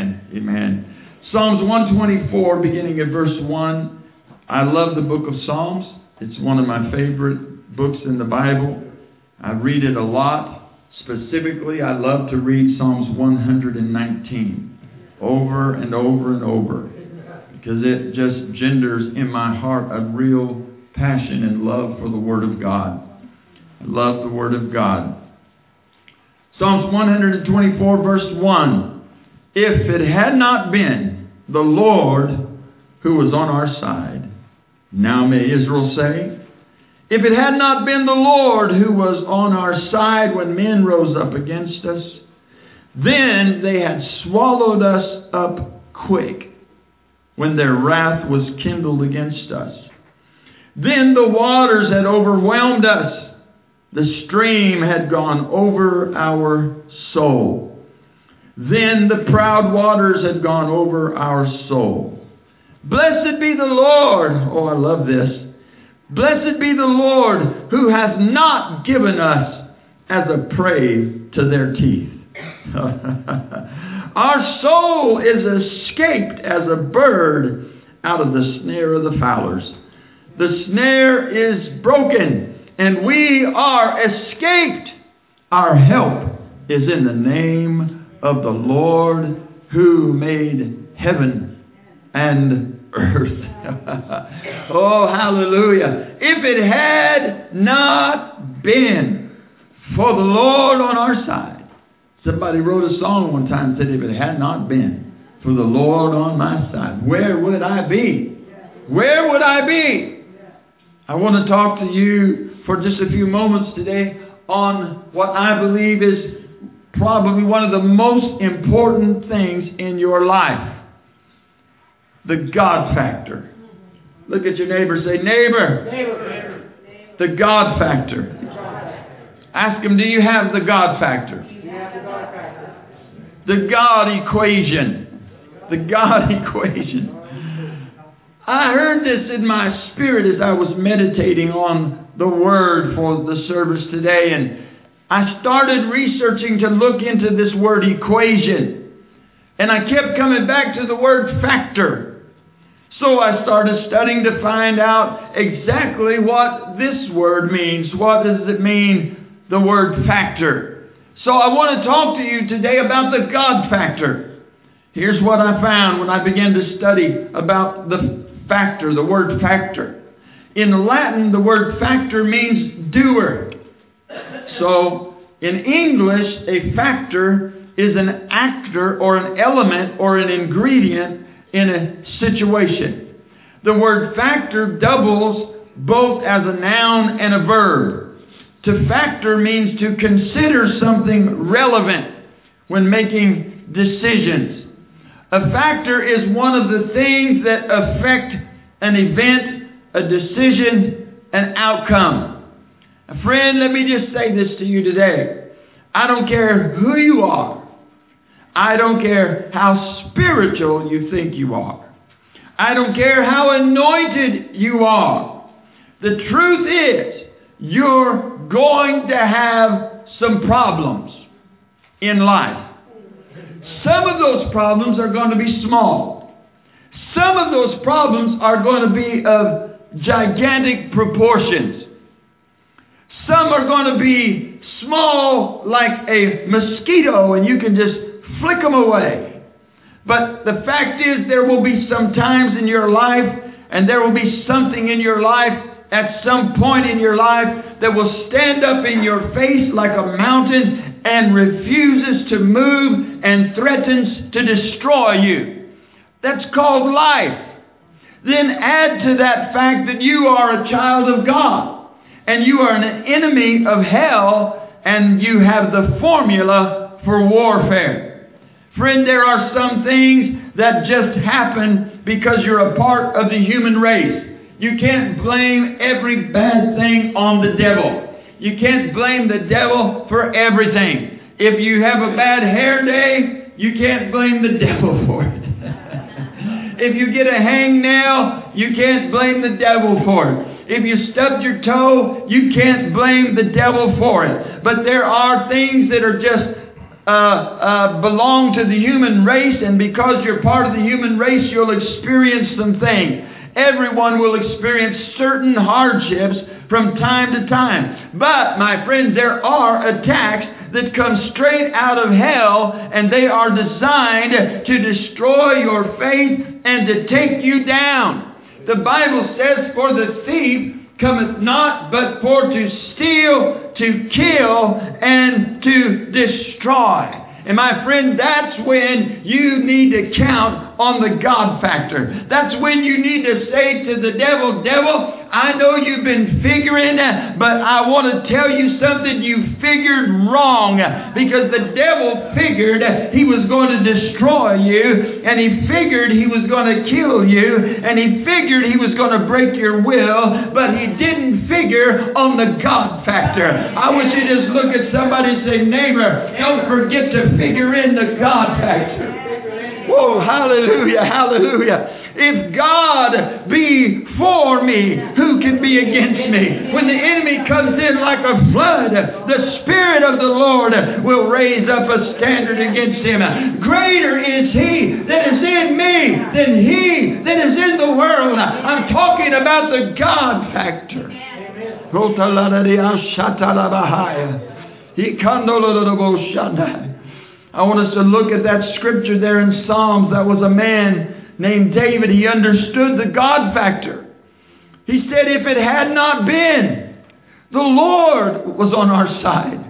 Amen. Amen. Psalms 124, beginning at verse 1. I love the book of Psalms. It's one of my favorite books in the Bible. I read it a lot. Specifically, I love to read Psalms 119 over and over and over because it just genders in my heart a real passion and love for the Word of God. I love the Word of God. Psalms 124, verse 1. If it had not been the Lord who was on our side, now may Israel say, if it had not been the Lord who was on our side when men rose up against us, then they had swallowed us up quick when their wrath was kindled against us. Then the waters had overwhelmed us the stream had gone over our soul. Then the proud waters had gone over our soul. Blessed be the Lord. Oh, I love this. Blessed be the Lord who has not given us as a prey to their teeth. our soul is escaped as a bird out of the snare of the fowlers. The snare is broken and we are escaped. Our help is in the name of the Lord who made heaven and earth. oh, hallelujah. If it had not been for the Lord on our side, somebody wrote a song one time and said, if it had not been for the Lord on my side, where would I be? Where would I be? I want to talk to you for just a few moments today on what I believe is probably one of the most important things in your life the God factor. Look at your neighbor say, Neighbor, neighbor. the God factor. Ask him, Do you have the God factor? The God equation. The God equation. I heard this in my spirit as I was meditating on the word for the service today and I started researching to look into this word equation. And I kept coming back to the word factor. So I started studying to find out exactly what this word means. What does it mean, the word factor? So I want to talk to you today about the God factor. Here's what I found when I began to study about the factor, the word factor. In Latin, the word factor means doer. So, in English, a factor is an actor or an element or an ingredient in a situation. The word factor doubles both as a noun and a verb. To factor means to consider something relevant when making decisions. A factor is one of the things that affect an event a decision, an outcome. Friend, let me just say this to you today. I don't care who you are. I don't care how spiritual you think you are. I don't care how anointed you are. The truth is, you're going to have some problems in life. Some of those problems are going to be small. Some of those problems are going to be of gigantic proportions. Some are going to be small like a mosquito and you can just flick them away. But the fact is there will be some times in your life and there will be something in your life at some point in your life that will stand up in your face like a mountain and refuses to move and threatens to destroy you. That's called life. Then add to that fact that you are a child of God and you are an enemy of hell and you have the formula for warfare. Friend, there are some things that just happen because you're a part of the human race. You can't blame every bad thing on the devil. You can't blame the devil for everything. If you have a bad hair day, you can't blame the devil for it. If you get a hangnail, you can't blame the devil for it. If you stubbed your toe, you can't blame the devil for it. But there are things that are just uh, uh, belong to the human race, and because you're part of the human race, you'll experience some things. Everyone will experience certain hardships from time to time. But, my friends, there are attacks that come straight out of hell, and they are designed to destroy your faith and to take you down. The Bible says, For the thief cometh not but for to steal, to kill, and to destroy. And my friend, that's when you need to count on the God factor. That's when you need to say to the devil, Devil, I know you've been figuring, but I want to tell you something you figured wrong because the devil figured he was going to destroy you, and he figured he was going to kill you, and he figured he was going to break your will, but he didn't figure on the God factor. I wish you just look at somebody and say, Neighbor, don't forget to figure in the God factor. Whoa, hallelujah, hallelujah. If God be for me, who can be against me? When the enemy comes in like a flood, the Spirit of the Lord will raise up a standard against him. Greater is he that is in me than he that is in the world. I'm talking about the God factor. I want us to look at that scripture there in Psalms. That was a man named David, he understood the God factor. He said, if it had not been, the Lord was on our side.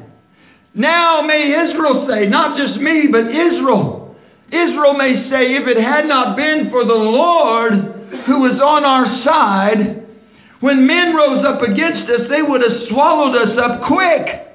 Now may Israel say, not just me, but Israel. Israel may say, if it had not been for the Lord who was on our side, when men rose up against us, they would have swallowed us up quick.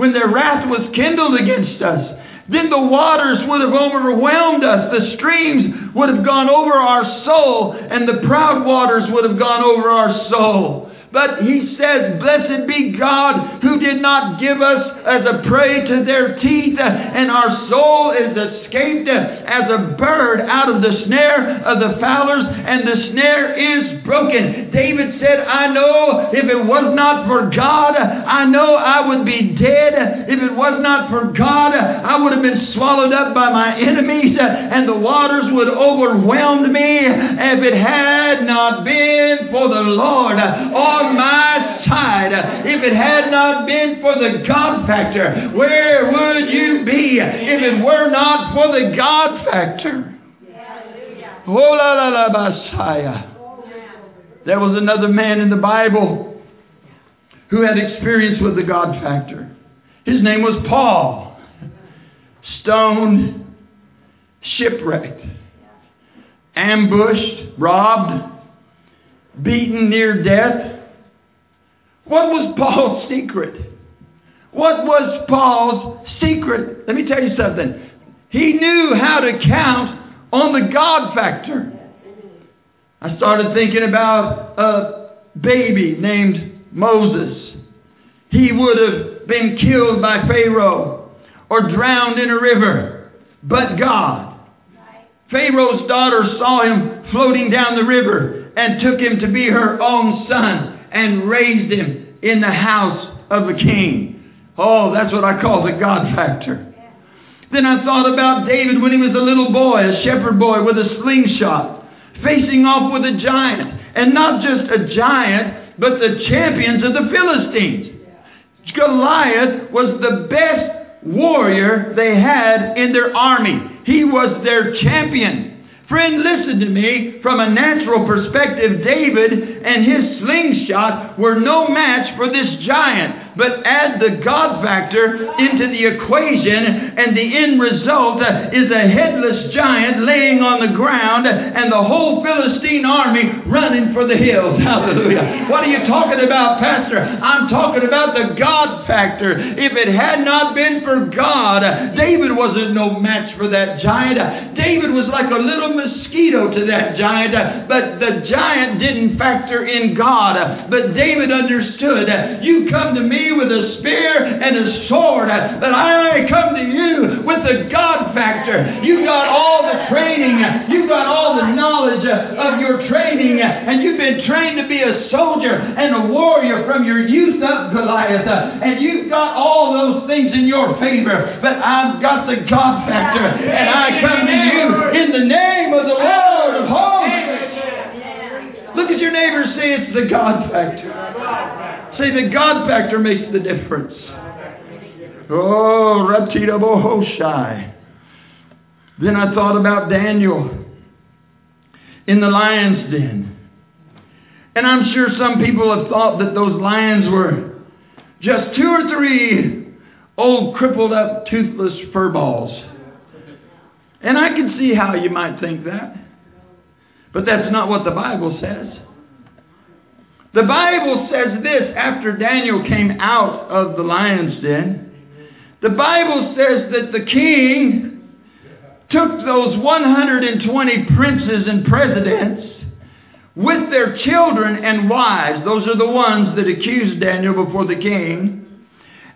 When their wrath was kindled against us, then the waters would have overwhelmed us. The streams would have gone over our soul, and the proud waters would have gone over our soul. But he says, Blessed be God who did not give us as a prey to their teeth, and our soul is escaped as a bird out of the snare of the fowlers, and the snare is broken. David said, I know if it was not for God, I know I would be dead. If it was not for God, I would have been swallowed up by my enemies, and the waters would overwhelm me. If it had not been for the Lord, on my side. If it had not been for the God factor, where would you be if it were not for the God factor? Oh, la, la, la, Messiah. There was another man in the Bible who had experience with the God factor. His name was Paul. Stoned, shipwrecked, ambushed, robbed, beaten near death. What was Paul's secret? What was Paul's secret? Let me tell you something. He knew how to count on the God factor. I started thinking about a baby named Moses. He would have been killed by Pharaoh or drowned in a river, but God. Pharaoh's daughter saw him floating down the river and took him to be her own son and raised him in the house of the king. Oh, that's what I call the God factor. Then I thought about David when he was a little boy, a shepherd boy with a slingshot, facing off with a giant. And not just a giant, but the champions of the Philistines. Goliath was the best warrior they had in their army. He was their champion. Friend, listen to me. From a natural perspective, David and his slingshot were no match for this giant but add the God factor into the equation, and the end result is a headless giant laying on the ground and the whole Philistine army running for the hills. Hallelujah. What are you talking about, Pastor? I'm talking about the God factor. If it had not been for God, David wasn't no match for that giant. David was like a little mosquito to that giant, but the giant didn't factor in God. But David understood, you come to me with a spear and a sword, uh, but I come to you with the God factor. You've got all the training. Uh, you've got all the knowledge uh, of your training, and you've been trained to be a soldier and a warrior from your youth up, Goliath. And you've got all those things in your favor. But I've got the God factor, and I come to you in the name of the Lord of hosts. Look at your neighbor say it's the God factor. Say the God factor makes the difference. Oh, Ratita Bohoshai. Then I thought about Daniel in the lion's den. And I'm sure some people have thought that those lions were just two or three old, crippled up, toothless fur balls. And I can see how you might think that. But that's not what the Bible says. The Bible says this after Daniel came out of the lion's den. The Bible says that the king took those 120 princes and presidents with their children and wives, those are the ones that accused Daniel before the king,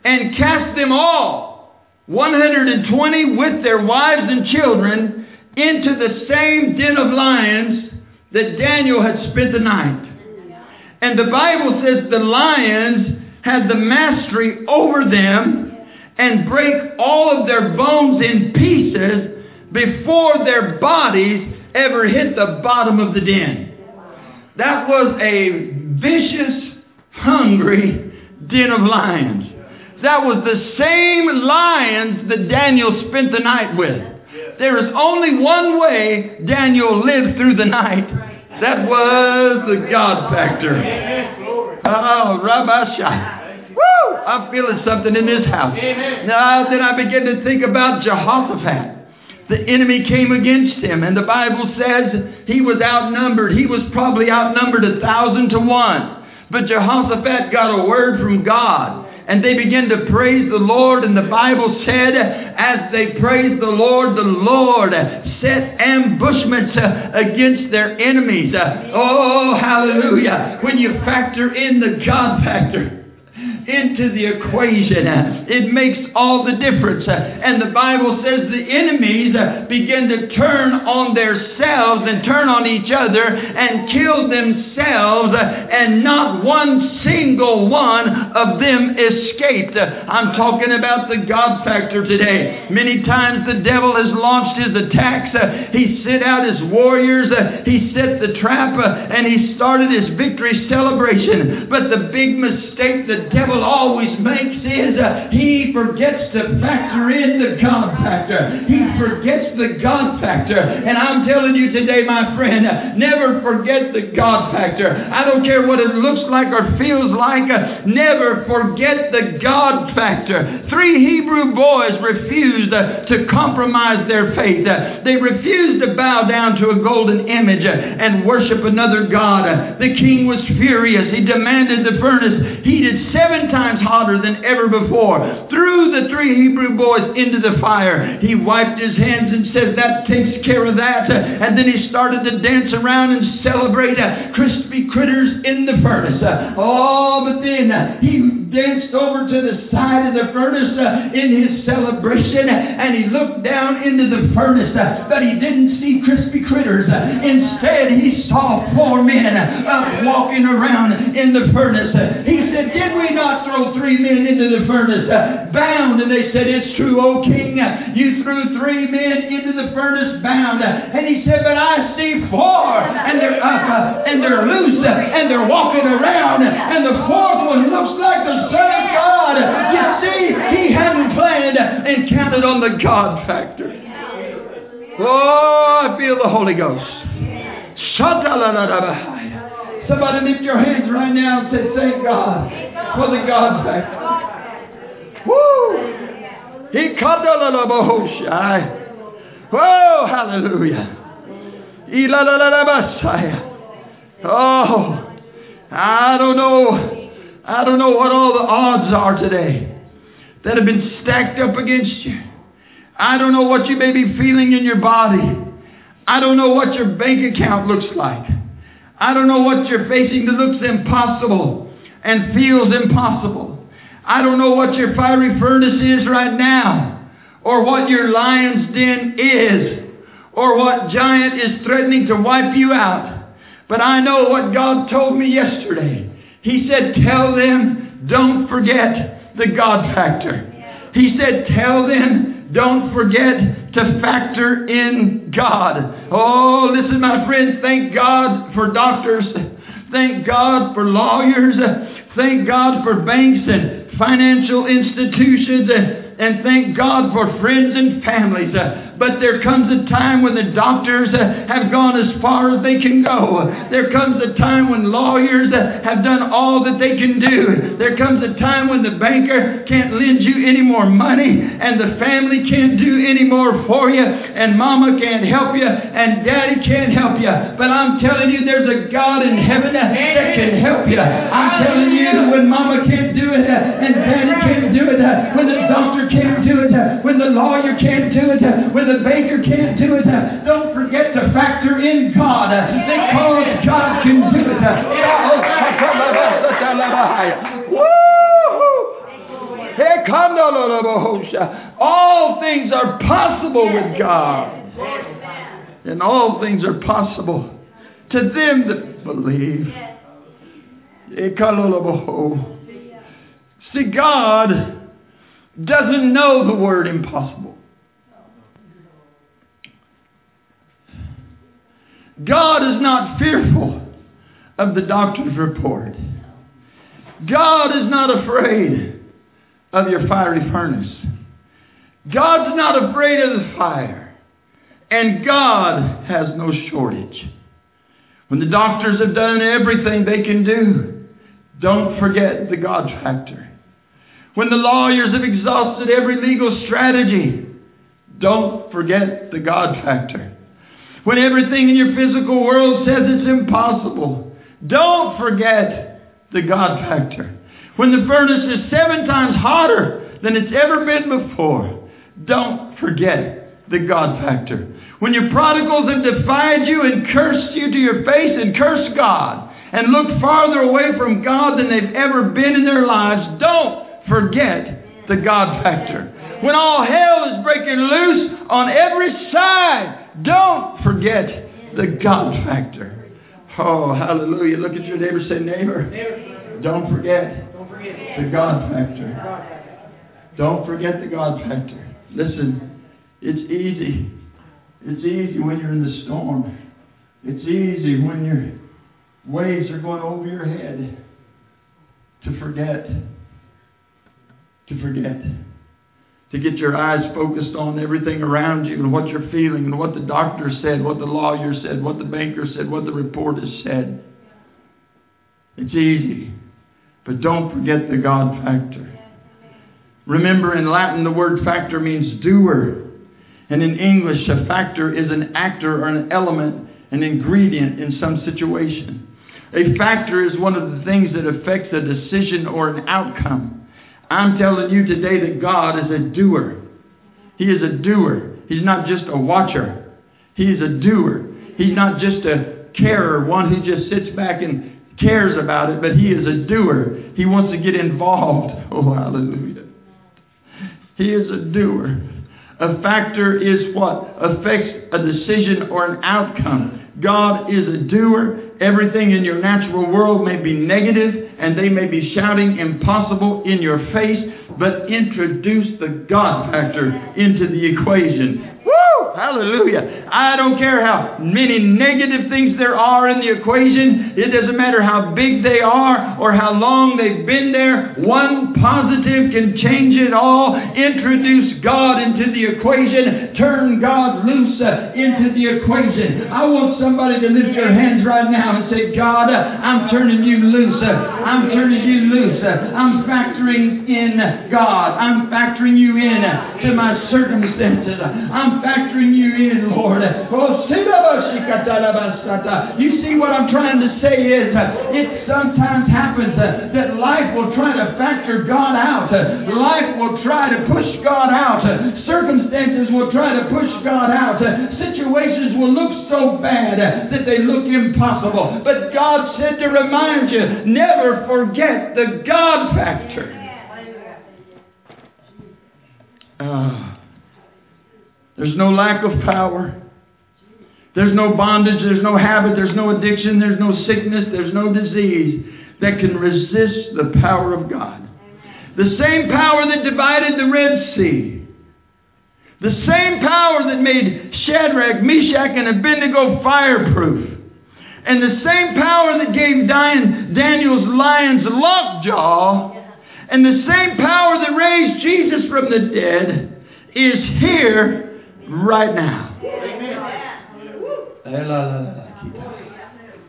and cast them all, 120 with their wives and children, into the same den of lions that Daniel had spent the night. And the Bible says the lions had the mastery over them and break all of their bones in pieces before their bodies ever hit the bottom of the den. That was a vicious, hungry den of lions. That was the same lions that Daniel spent the night with. There is only one way Daniel lived through the night. That was the God factor. Oh, Rabbi Shai. Woo! I'm feeling something in this house. Now, then I begin to think about Jehoshaphat. The enemy came against him, and the Bible says he was outnumbered. He was probably outnumbered a thousand to one. But Jehoshaphat got a word from God and they began to praise the Lord. And the Bible said, as they praised the Lord, the Lord set ambushments uh, against their enemies. Uh, oh, hallelujah. When you factor in the God factor, into the equation. It makes all the difference. And the Bible says the enemies begin to turn on themselves and turn on each other and kill themselves, and not one single one of them escaped. I'm talking about the God factor today. Many times the devil has launched his attacks. He sent out his warriors, he set the trap, and he started his victory celebration. But the big mistake the devil devil always makes is uh, he forgets to factor in the God factor. He forgets the God factor. And I'm telling you today, my friend, never forget the God factor. I don't care what it looks like or feels like, uh, never forget the God factor. Three Hebrew boys refused uh, to compromise their faith. Uh, they refused to bow down to a golden image uh, and worship another God. the king was furious. He demanded the furnace heated seven times hotter than ever before. Threw the three Hebrew boys into the fire. He wiped his hands and said, That takes care of that. And then he started to dance around and celebrate uh, crispy critters in the furnace. Oh, but then he danced over to the side of the furnace uh, in his celebration and he looked down into the furnace, uh, but he didn't see crispy critters. Instead, he saw four men uh, walking around in the furnace. He said, Did we not throw three men into the furnace uh, bound? And they said, It's true, O king. You threw three men into the furnace bound. And he said, But I see four, and they're up, uh, and they're loose, and they're walking around, and the fourth one looks like the Son of God. You see, he hadn't planned and counted on the God factor. Oh, I feel the Holy Ghost. Somebody lift your hands right now and say, Thank God for the God factor. Woo! He Oh, hallelujah. Oh, I don't know I don't know what all the odds are today that have been stacked up against you. I don't know what you may be feeling in your body. I don't know what your bank account looks like. I don't know what you're facing that looks impossible and feels impossible. I don't know what your fiery furnace is right now or what your lion's den is or what giant is threatening to wipe you out. But I know what God told me yesterday. He said, Tell them, don't forget the God factor. He said, Tell them, don't forget to factor in God. Oh, listen, my friends, thank God for doctors. Thank God for lawyers. Thank God for banks and financial institutions. And thank God for friends and families. But there comes a time when the doctors uh, have gone as far as they can go. There comes a time when lawyers uh, have done all that they can do. There comes a time when the banker can't lend you any more money and the family can't do any more for you and mama can't help you and daddy can't help you. But I'm telling you, there's a God in heaven uh, that can help you. I'm telling you, when mama can't do it uh, and daddy can't do it, uh, when the doctor can't do it, when the lawyer can't do it, when the baker can't do it, don't forget to factor in God because God can do it. All things are possible with God. And all things are possible to them that believe. See, God doesn't know the word impossible. God is not fearful of the doctor's report. God is not afraid of your fiery furnace. God's not afraid of the fire. And God has no shortage. When the doctors have done everything they can do, don't forget the God factor. When the lawyers have exhausted every legal strategy, don't forget the God factor. When everything in your physical world says it's impossible, don't forget the God factor. When the furnace is seven times hotter than it's ever been before, don't forget the God factor. When your prodigals have defied you and cursed you to your face and cursed God and looked farther away from God than they've ever been in their lives, don't forget the God factor. When all hell is breaking loose on every side, don't forget the God factor. Oh, hallelujah. Look at your neighbor say, neighbor, don't forget the God factor. Don't forget the God factor. Listen, it's easy. It's easy when you're in the storm. It's easy when your waves are going over your head to forget. To forget to get your eyes focused on everything around you and what you're feeling and what the doctor said, what the lawyer said, what the banker said, what the reporter said. It's easy. But don't forget the God factor. Remember, in Latin, the word factor means doer. And in English, a factor is an actor or an element, an ingredient in some situation. A factor is one of the things that affects a decision or an outcome. I'm telling you today that God is a doer. He is a doer. He's not just a watcher. He is a doer. He's not just a carer, one who just sits back and cares about it, but he is a doer. He wants to get involved. Oh, hallelujah. He is a doer. A factor is what affects a decision or an outcome. God is a doer. Everything in your natural world may be negative and they may be shouting impossible in your face, but introduce the God factor into the equation. Woo! Hallelujah. I don't care how many negative things there are in the equation. It doesn't matter how big they are or how long they've been there. One positive can change it all. Introduce God into the equation. Turn God loose uh, into the equation. I want somebody to lift your hands right now and say, God, I'm turning you loose. I'm turning you loose. I'm factoring in God. I'm factoring you in to my circumstances. I'm factoring you in, Lord. Oh, you see what I'm trying to say is it sometimes happens that life will try to factor God out. Life will try to push God out. Circumstances will try to push God out. Situations will look so bad that they look impossible. But God said to remind you, never forget the God factor. Uh, there's no lack of power There's no bondage, there's no habit, there's no addiction, there's no sickness, there's no disease that can resist the power of God. The same power that divided the Red Sea. The same power that made Shadrach, Meshach, and Abednego fireproof. And the same power that gave Daniel's lion's lockjaw. And the same power that raised Jesus from the dead is here right now.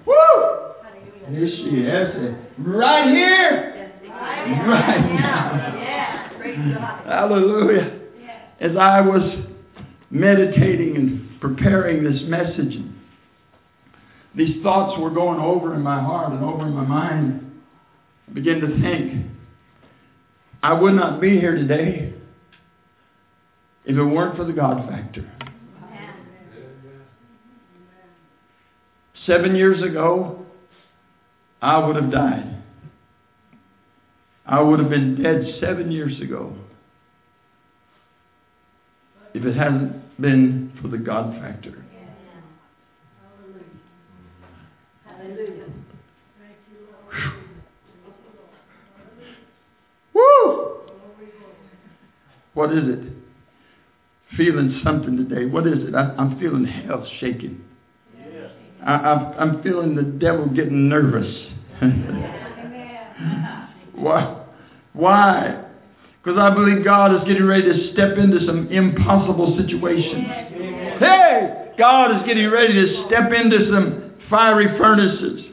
Woo! Here she is. Right here. Right now. Hallelujah. As I was meditating and preparing this message, these thoughts were going over in my heart and over in my mind. I began to think, I would not be here today if it weren't for the God factor. Seven years ago, I would have died. I would have been dead seven years ago if it hadn't been for the God factor. Woo! What is it? Feeling something today. What is it? I, am feeling hell shaking. I, am feeling the devil getting nervous. Why? Why? Because I believe God is getting ready to step into some impossible situations. Hey! God is getting ready to step into some fiery furnaces.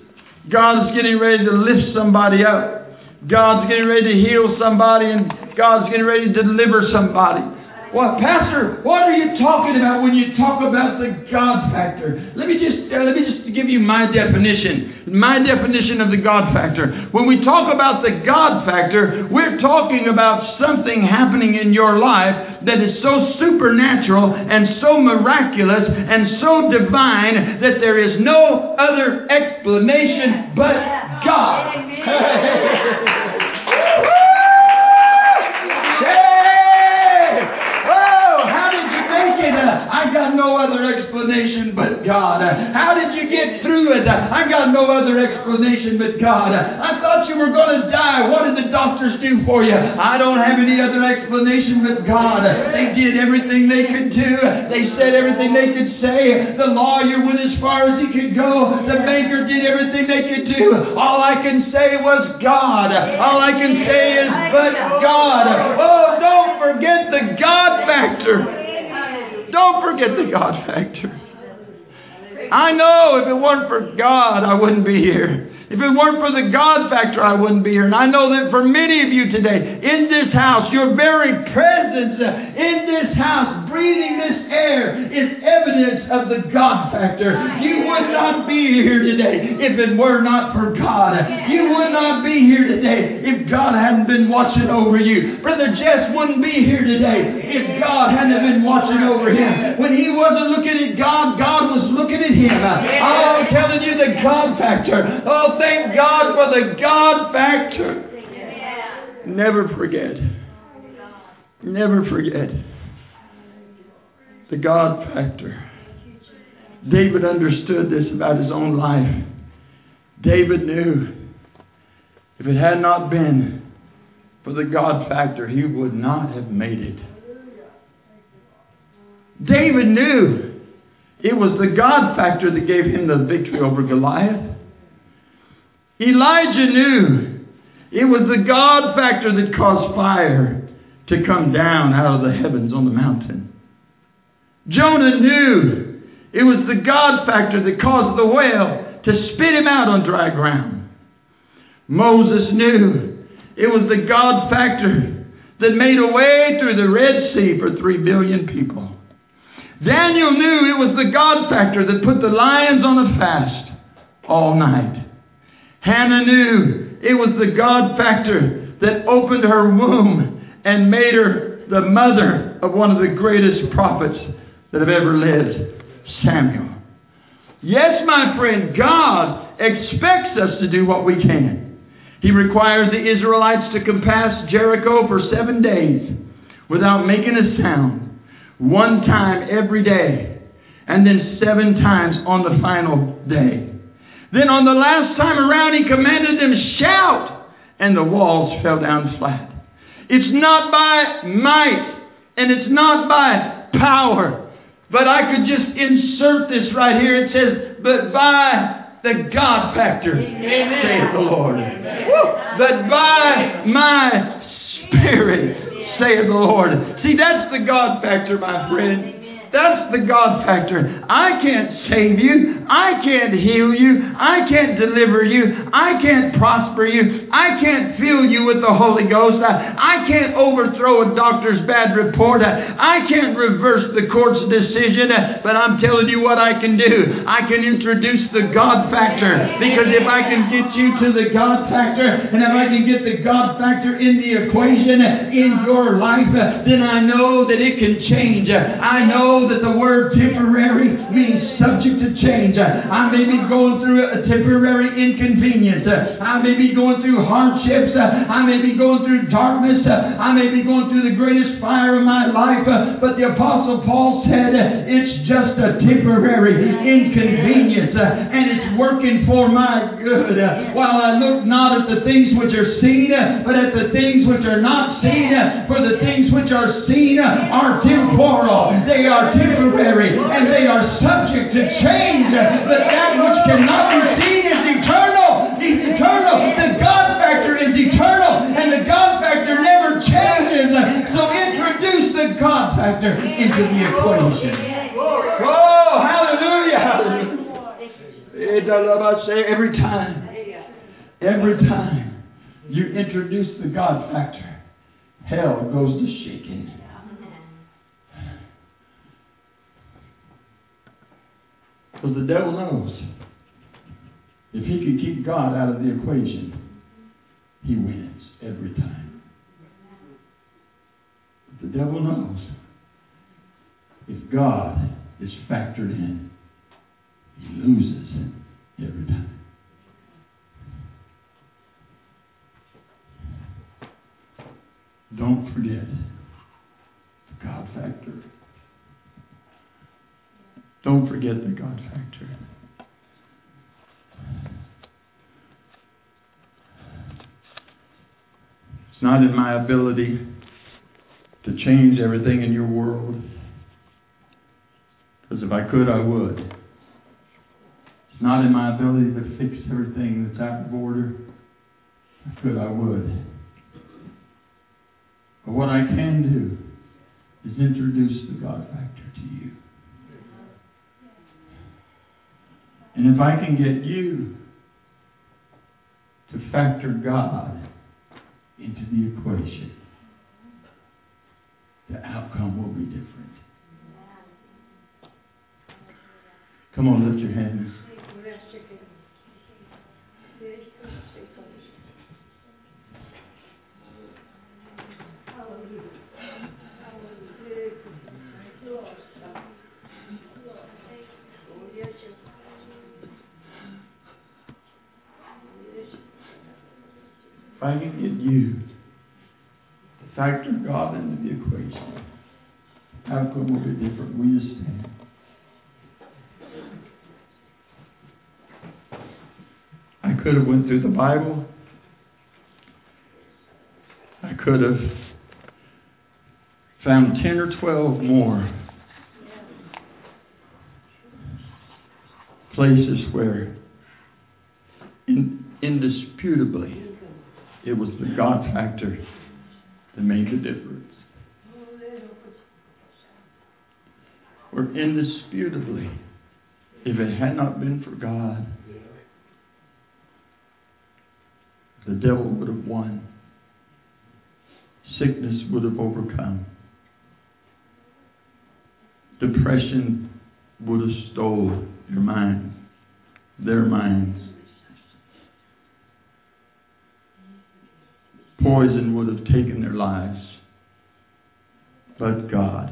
God is getting ready to lift somebody up. God's getting ready to heal somebody and God's getting ready to deliver somebody. What, Pastor? What are you talking about when you talk about the God factor? Let me just uh, let me just give you my definition. My definition of the God factor. When we talk about the God factor, we're talking about something happening in your life that is so supernatural and so miraculous and so divine that there is no other explanation but God. I got no other explanation but God. How did you get through it? I got no other explanation but God. I thought you were going to die. What did the doctors do for you? I don't have any other explanation but God. They did everything they could do. They said everything they could say. The lawyer went as far as he could go. The banker did everything they could do. All I can say was God. All I can say is but God. Oh, don't forget the God factor. Don't forget the God factor. I know if it weren't for God, I wouldn't be here. If it weren't for the God factor, I wouldn't be here. And I know that for many of you today, in this house, your very presence uh, in this house, breathing this air, is evidence of the God factor. You would not be here today if it were not for God. You would not be here today if God hadn't been watching over you. Brother Jess wouldn't be here today if God hadn't been watching over him. When he wasn't looking at God, God was looking at him. I'm telling you the God factor. Oh, thank God for the God factor. Never forget. Never forget the God factor. David understood this about his own life. David knew if it had not been for the God factor, he would not have made it. David knew it was the God factor that gave him the victory over Goliath. Elijah knew it was the God factor that caused fire to come down out of the heavens on the mountain. Jonah knew it was the God factor that caused the whale to spit him out on dry ground. Moses knew it was the God factor that made a way through the Red Sea for three billion people. Daniel knew it was the God factor that put the lions on a fast all night. Hannah knew it was the God factor that opened her womb and made her the mother of one of the greatest prophets that have ever lived, Samuel. Yes, my friend, God expects us to do what we can. He required the Israelites to compass Jericho for seven days without making a sound, one time every day. and then seven times on the final day. Then on the last time around, he commanded them, shout, and the walls fell down flat. It's not by might, and it's not by power, but I could just insert this right here. It says, but by the God factor, Amen. saith the Lord. But by my spirit, saith the Lord. See, that's the God factor, my friend. That's the God factor. I can't save you. I can't heal you. I can't deliver you. I can't prosper you. I can't fill you with the Holy Ghost. I, can't overthrow a doctor's bad report. I can't reverse the court's decision. But I'm telling you what I can do. I can introduce the God factor. Because if I can get you to the God factor, and if I can get the God factor in the equation in your life, then I know that it can change. I know that the word temporary means subject to change. I may be going through a temporary inconvenience. I may be going through hardships. I may be going through darkness. I may be going through the greatest fire of my life. But the Apostle Paul said it's just a temporary inconvenience and it's working for my good. While I look not at the things which are seen, but at the things which are not seen. For the things which are seen are temporal. They are temporary and they are subject to change. But that which cannot be seen is eternal. Is eternal. The God factor is eternal and the God factor never changes. So introduce the God factor into the equation. Oh, hallelujah. hallelujah. Every time, every time you introduce the God factor, hell goes to shaking. Because the devil knows if he can keep God out of the equation, he wins every time. But the devil knows if God is factored in, he loses every time. Don't forget the God factor. Don't forget the God factor. It's not in my ability to change everything in your world. Because if I could, I would. It's not in my ability to fix everything that's out of order. If I could, I would. But what I can do is introduce the God factor to you. And if I can get you to factor God into the equation, the outcome will be different. Come on, lift your hands. If I can get you to factor God into the equation, the outcome will be different. You stand? I could have went through the Bible. I could have found 10 or 12 more places where in, indisputably it was the God factor that made the difference. Where indisputably, if it had not been for God, the devil would have won. Sickness would have overcome. Depression would have stole your mind, their minds. Poison would have taken their lives. But God.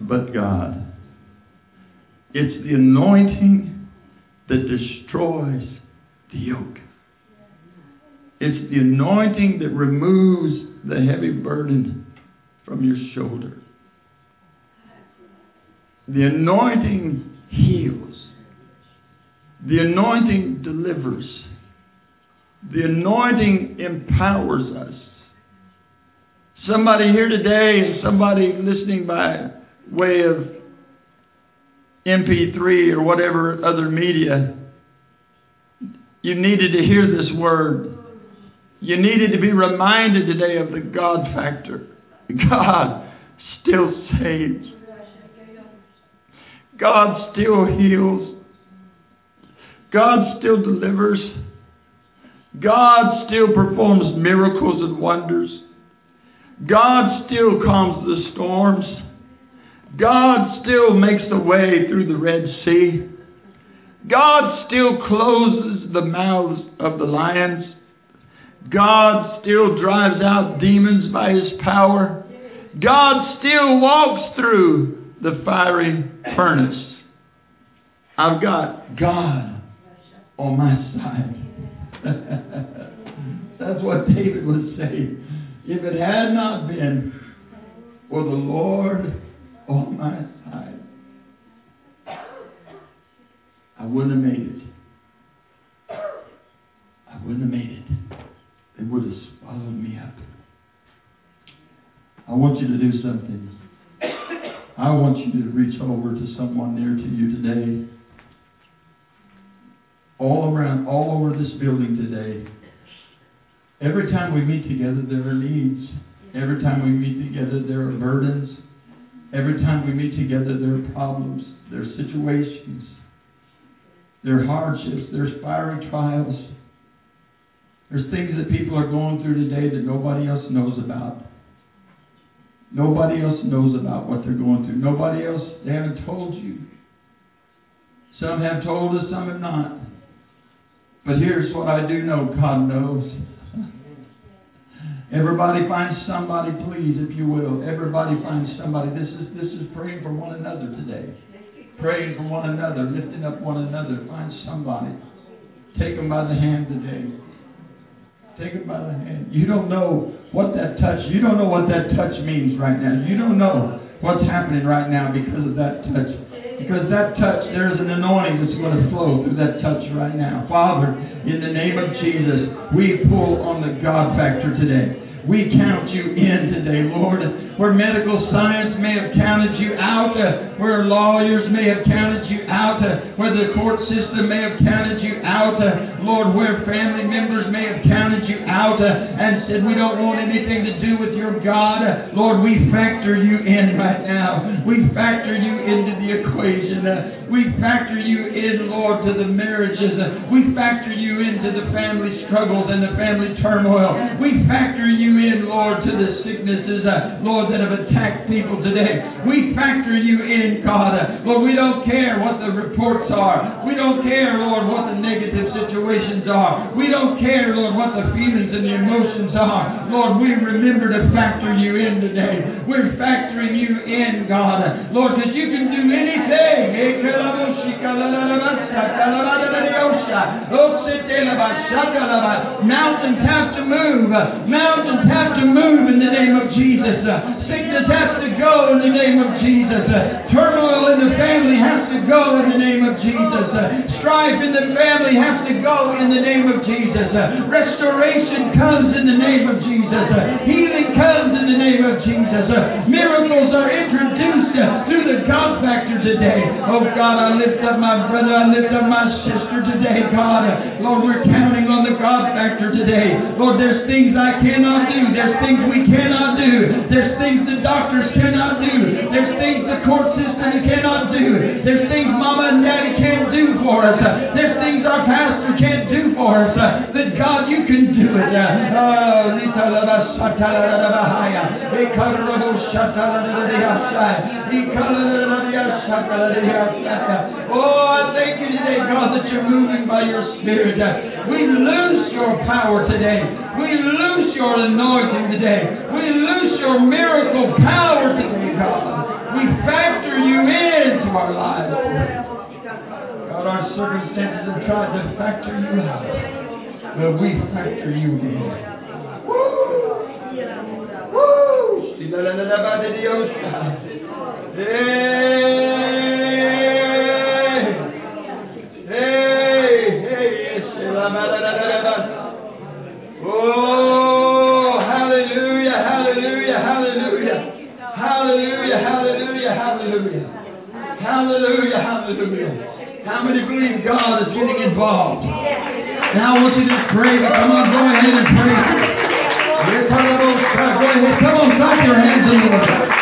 But God. It's the anointing that destroys the yoke. It's the anointing that removes the heavy burden from your shoulder. The anointing heals. The anointing delivers. The anointing empowers us. Somebody here today and somebody listening by way of MP3 or whatever other media, you needed to hear this word. You needed to be reminded today of the God factor. God still saves. God still heals. God still delivers. God still performs miracles and wonders. God still calms the storms. God still makes the way through the Red Sea. God still closes the mouths of the lions. God still drives out demons by his power. God still walks through the fiery furnace. I've got God on my side. That's what David would say. If it had not been for the Lord on my side, I wouldn't have made it. I wouldn't have made it. They would have swallowed me up. I want you to do something. I want you to reach over to someone near to you today. All around, all over this building today. Every time we meet together, there are needs. Every time we meet together, there are burdens. Every time we meet together, there are problems, there are situations, there are hardships, there's fiery trials. There's things that people are going through today that nobody else knows about. Nobody else knows about what they're going through. Nobody else, they haven't told you. Some have told us, some have not. But here's what I do know God knows. Everybody finds somebody, please, if you will. Everybody finds somebody. This is this is praying for one another today. Praying for one another, lifting up one another. Find somebody. Take them by the hand today. Take them by the hand. You don't know what that touch, you don't know what that touch means right now. You don't know what's happening right now because of that touch. Because that touch, there's an anointing that's going to flow through that touch right now. Father, in the name of Jesus, we pull on the God factor today. We count you in today, Lord. Where medical science may have counted you out, uh, where lawyers may have counted you out, uh, where the court system may have counted you out, uh, Lord, where family members may have counted you out and said, We don't want anything to do with your God. Lord, we factor you in right now. We factor you into the equation. We factor you in, Lord, to the marriages. We factor you into the family struggles and the family turmoil. We factor you in, Lord, to the sicknesses, uh, Lord, that have attacked people today. We factor you in, God. Uh, Lord, we don't care what the reports are. We don't care, Lord, what the negative situations are. We don't care, Lord, what the feelings and the emotions are. Lord, we remember to factor you in today. We're factoring you in, God. Lord, because you can do anything. Mountains have to move. Mountains have to move in the name of Jesus. Sickness has to go in the name of Jesus. Turmoil in the family has to go in the name of Jesus. Strife in the family has to go in the name of Jesus. Restoration comes in the name of Jesus. Healing comes in the name of Jesus. Miracles are introduced through the God factor today. Oh God, I lift up my brother, I lift up my sister today, God. Lord, we're counting on the God factor today. Lord, there's things I cannot do. There's things we cannot do. There's things the doctors cannot do. There's things the court system cannot do. There's things mama and daddy can't do for us. There's things our pastor can't do for us. That God, you can do it. Oh, Oh, I thank you today, God, that you're moving by your Spirit. We loose your power today. We loose your anointing today. We loose your miracle power today, God. We factor you into our lives. God, our circumstances have tried to factor you out. But we factor you in. Woo! Woo! Oh, hallelujah, hallelujah. Hallelujah, hallelujah, hallelujah. Hallelujah, hallelujah. How many believe God is getting involved? Now I want you to pray. Come on, go ahead and pray. Go ahead. Come on, clap your hands in the Lord.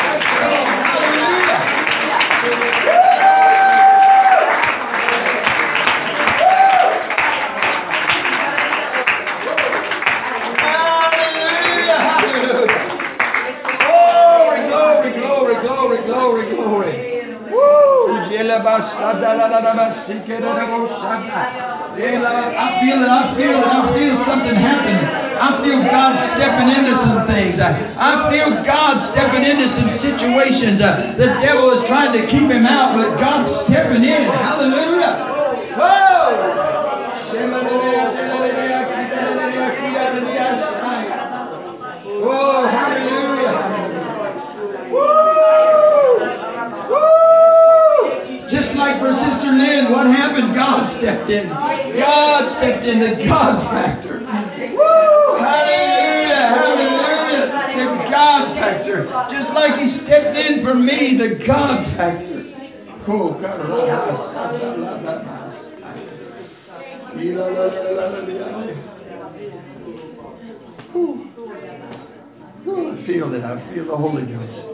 I feel it, I feel it, I feel something happening. I feel God stepping into some things. I feel God stepping into some situations. Uh, the devil is trying to keep him out, but God's stepping in. Hallelujah. Whoa! Hallelujah. Just like for Sister Lynn, what happened? God stepped in. God stepped in, the God factor. Just like He stepped in for me, the God factor. Oh, God. Oh, I feel it. I feel the Holy Ghost.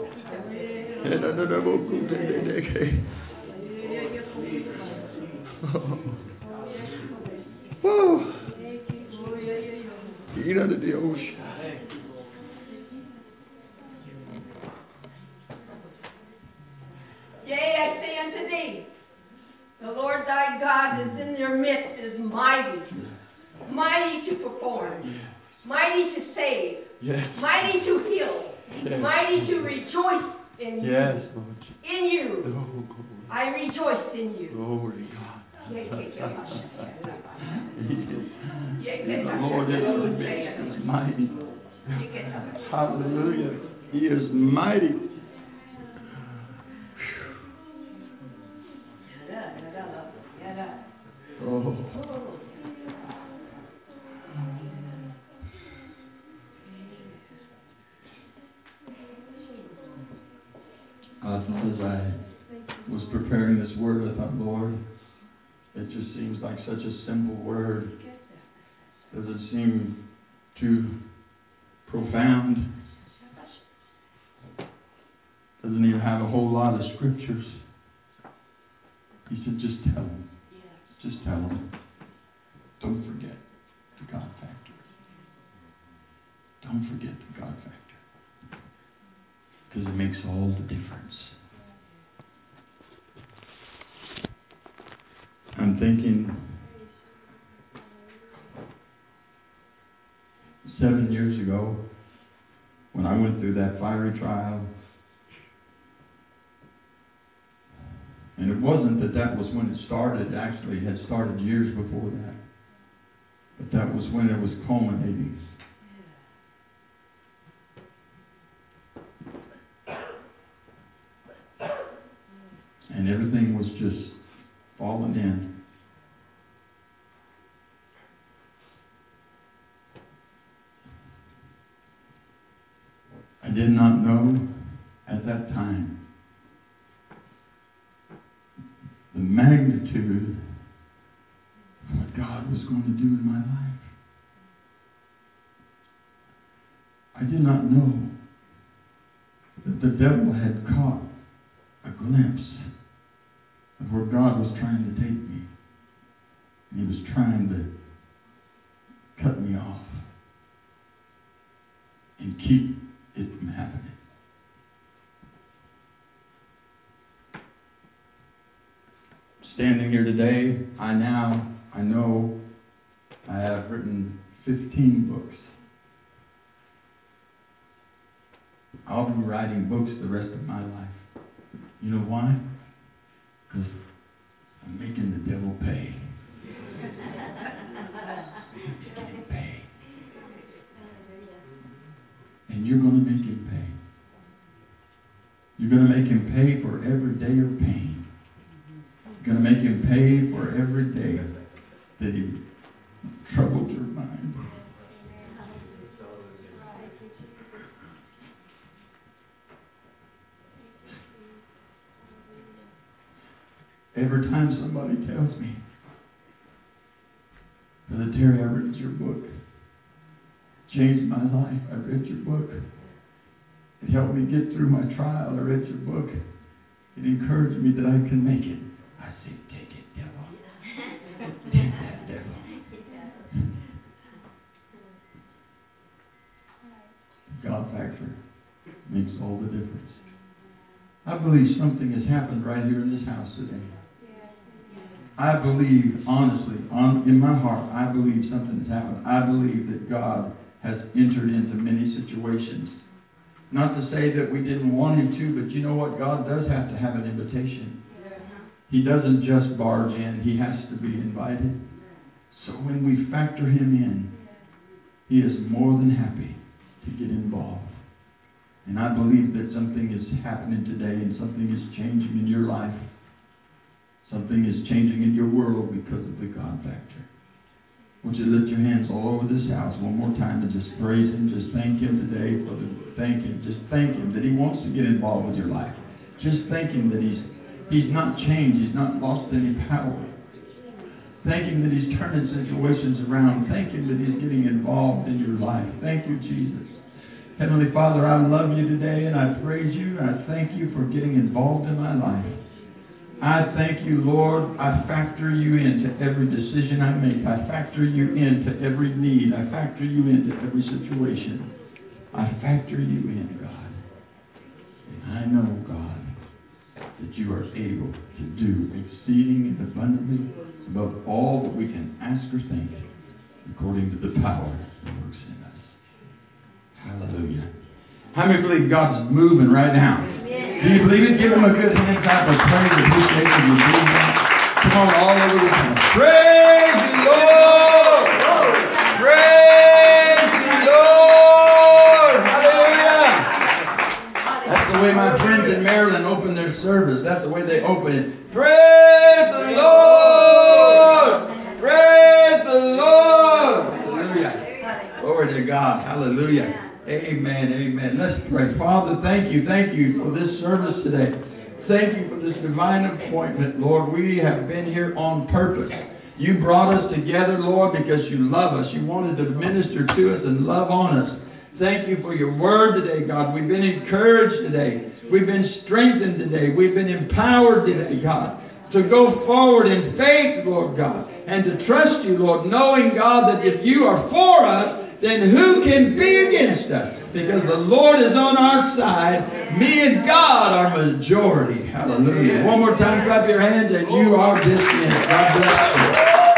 Whoa. Eat under the ocean. Yea, I say unto thee, the Lord thy God is in your midst, is mighty, mighty to perform, mighty to save, mighty to heal, mighty to rejoice in you. Yes, Lord. In you. I rejoice in you. Glory God. Yea, ke- ke- He is. The Lord is ke- the midst. He's mighty. Yea, ke- ma- Hallelujah. He is mighty. Like such a simple word. Does it seem too profound? Doesn't even have a whole lot of scriptures. He said, just tell them. Just tell them. Don't forget the God factor. Don't forget the God factor. Because it makes all the difference. I'm thinking seven years ago when I went through fiery trial. And it wasn't that that was when it started, actually it had started years before that. But that was when it was culminating. And everything was just falling in. I did not know at that time the magnitude of what God was going to do in my life. I did not know that the devil had caught a glimpse of where God was trying to take me. And he was trying to cut me off and keep it from happening. Standing here today, I now, I know I have written 15 books. I'll be writing books the rest of my life. You know why? Because I'm making the devil pay. And you're going to make him pay. You're going to make him pay for every day of pain. You're going to make him pay for every day that he Every time somebody tells me, Brother Terry, I read your book. Changed my life. I read your book. It helped me get through my trial. I read your book. It encouraged me that I can make it. I say, take it, devil. Take that, devil. God factor makes all the difference. I believe something has happened right here in this house today. I believe, honestly, on, in my heart, I believe something has happened. I believe that God has entered into many situations. Not to say that we didn't want him to, but you know what? God does have to have an invitation. He doesn't just barge in, he has to be invited. So when we factor him in, he is more than happy to get involved. And I believe that something is happening today and something is changing in your life. Something is changing in your world because of the God factor. Want you lift your hands all over this house one more time and just praise Him. Just thank Him today for the thank Him. Just thank Him that He wants to get involved with your life. Just thank Him that He's He's not changed. He's not lost any power. Thank Him that He's turning situations around. Thank Him that He's getting involved in your life. Thank you, Jesus. Heavenly Father, I love you today and I praise you. I thank you for getting involved in my life. I thank you, Lord. I factor you into every decision I make. I factor you into every need. I factor you into every situation. I factor you in, God. And I know, God, that you are able to do exceeding and abundantly above all that we can ask or think, according to the power that works in us. Hallelujah. How many believe God's moving right now? Do you believe it? Give him a good hand clap of praise and appreciation you believe that. Come on, all over the house. Praise the Lord! Praise the Lord! Hallelujah! That's the way my friends in Maryland open their service. That's the way they open it. Praise the Lord! Praise the Lord! Hallelujah. Glory to God. Hallelujah. Amen. Amen. Let's pray. Father, thank you. Thank you for this service today. Thank you for this divine appointment, Lord. We have been here on purpose. You brought us together, Lord, because you love us. You wanted to minister to us and love on us. Thank you for your word today, God. We've been encouraged today. We've been strengthened today. We've been empowered today, God, to go forward in faith, Lord God, and to trust you, Lord, knowing, God, that if you are for us, then who can be against us? Because the Lord is on our side. Me and God are majority. Hallelujah. One more time, clap your hands, and you are dismissed. God bless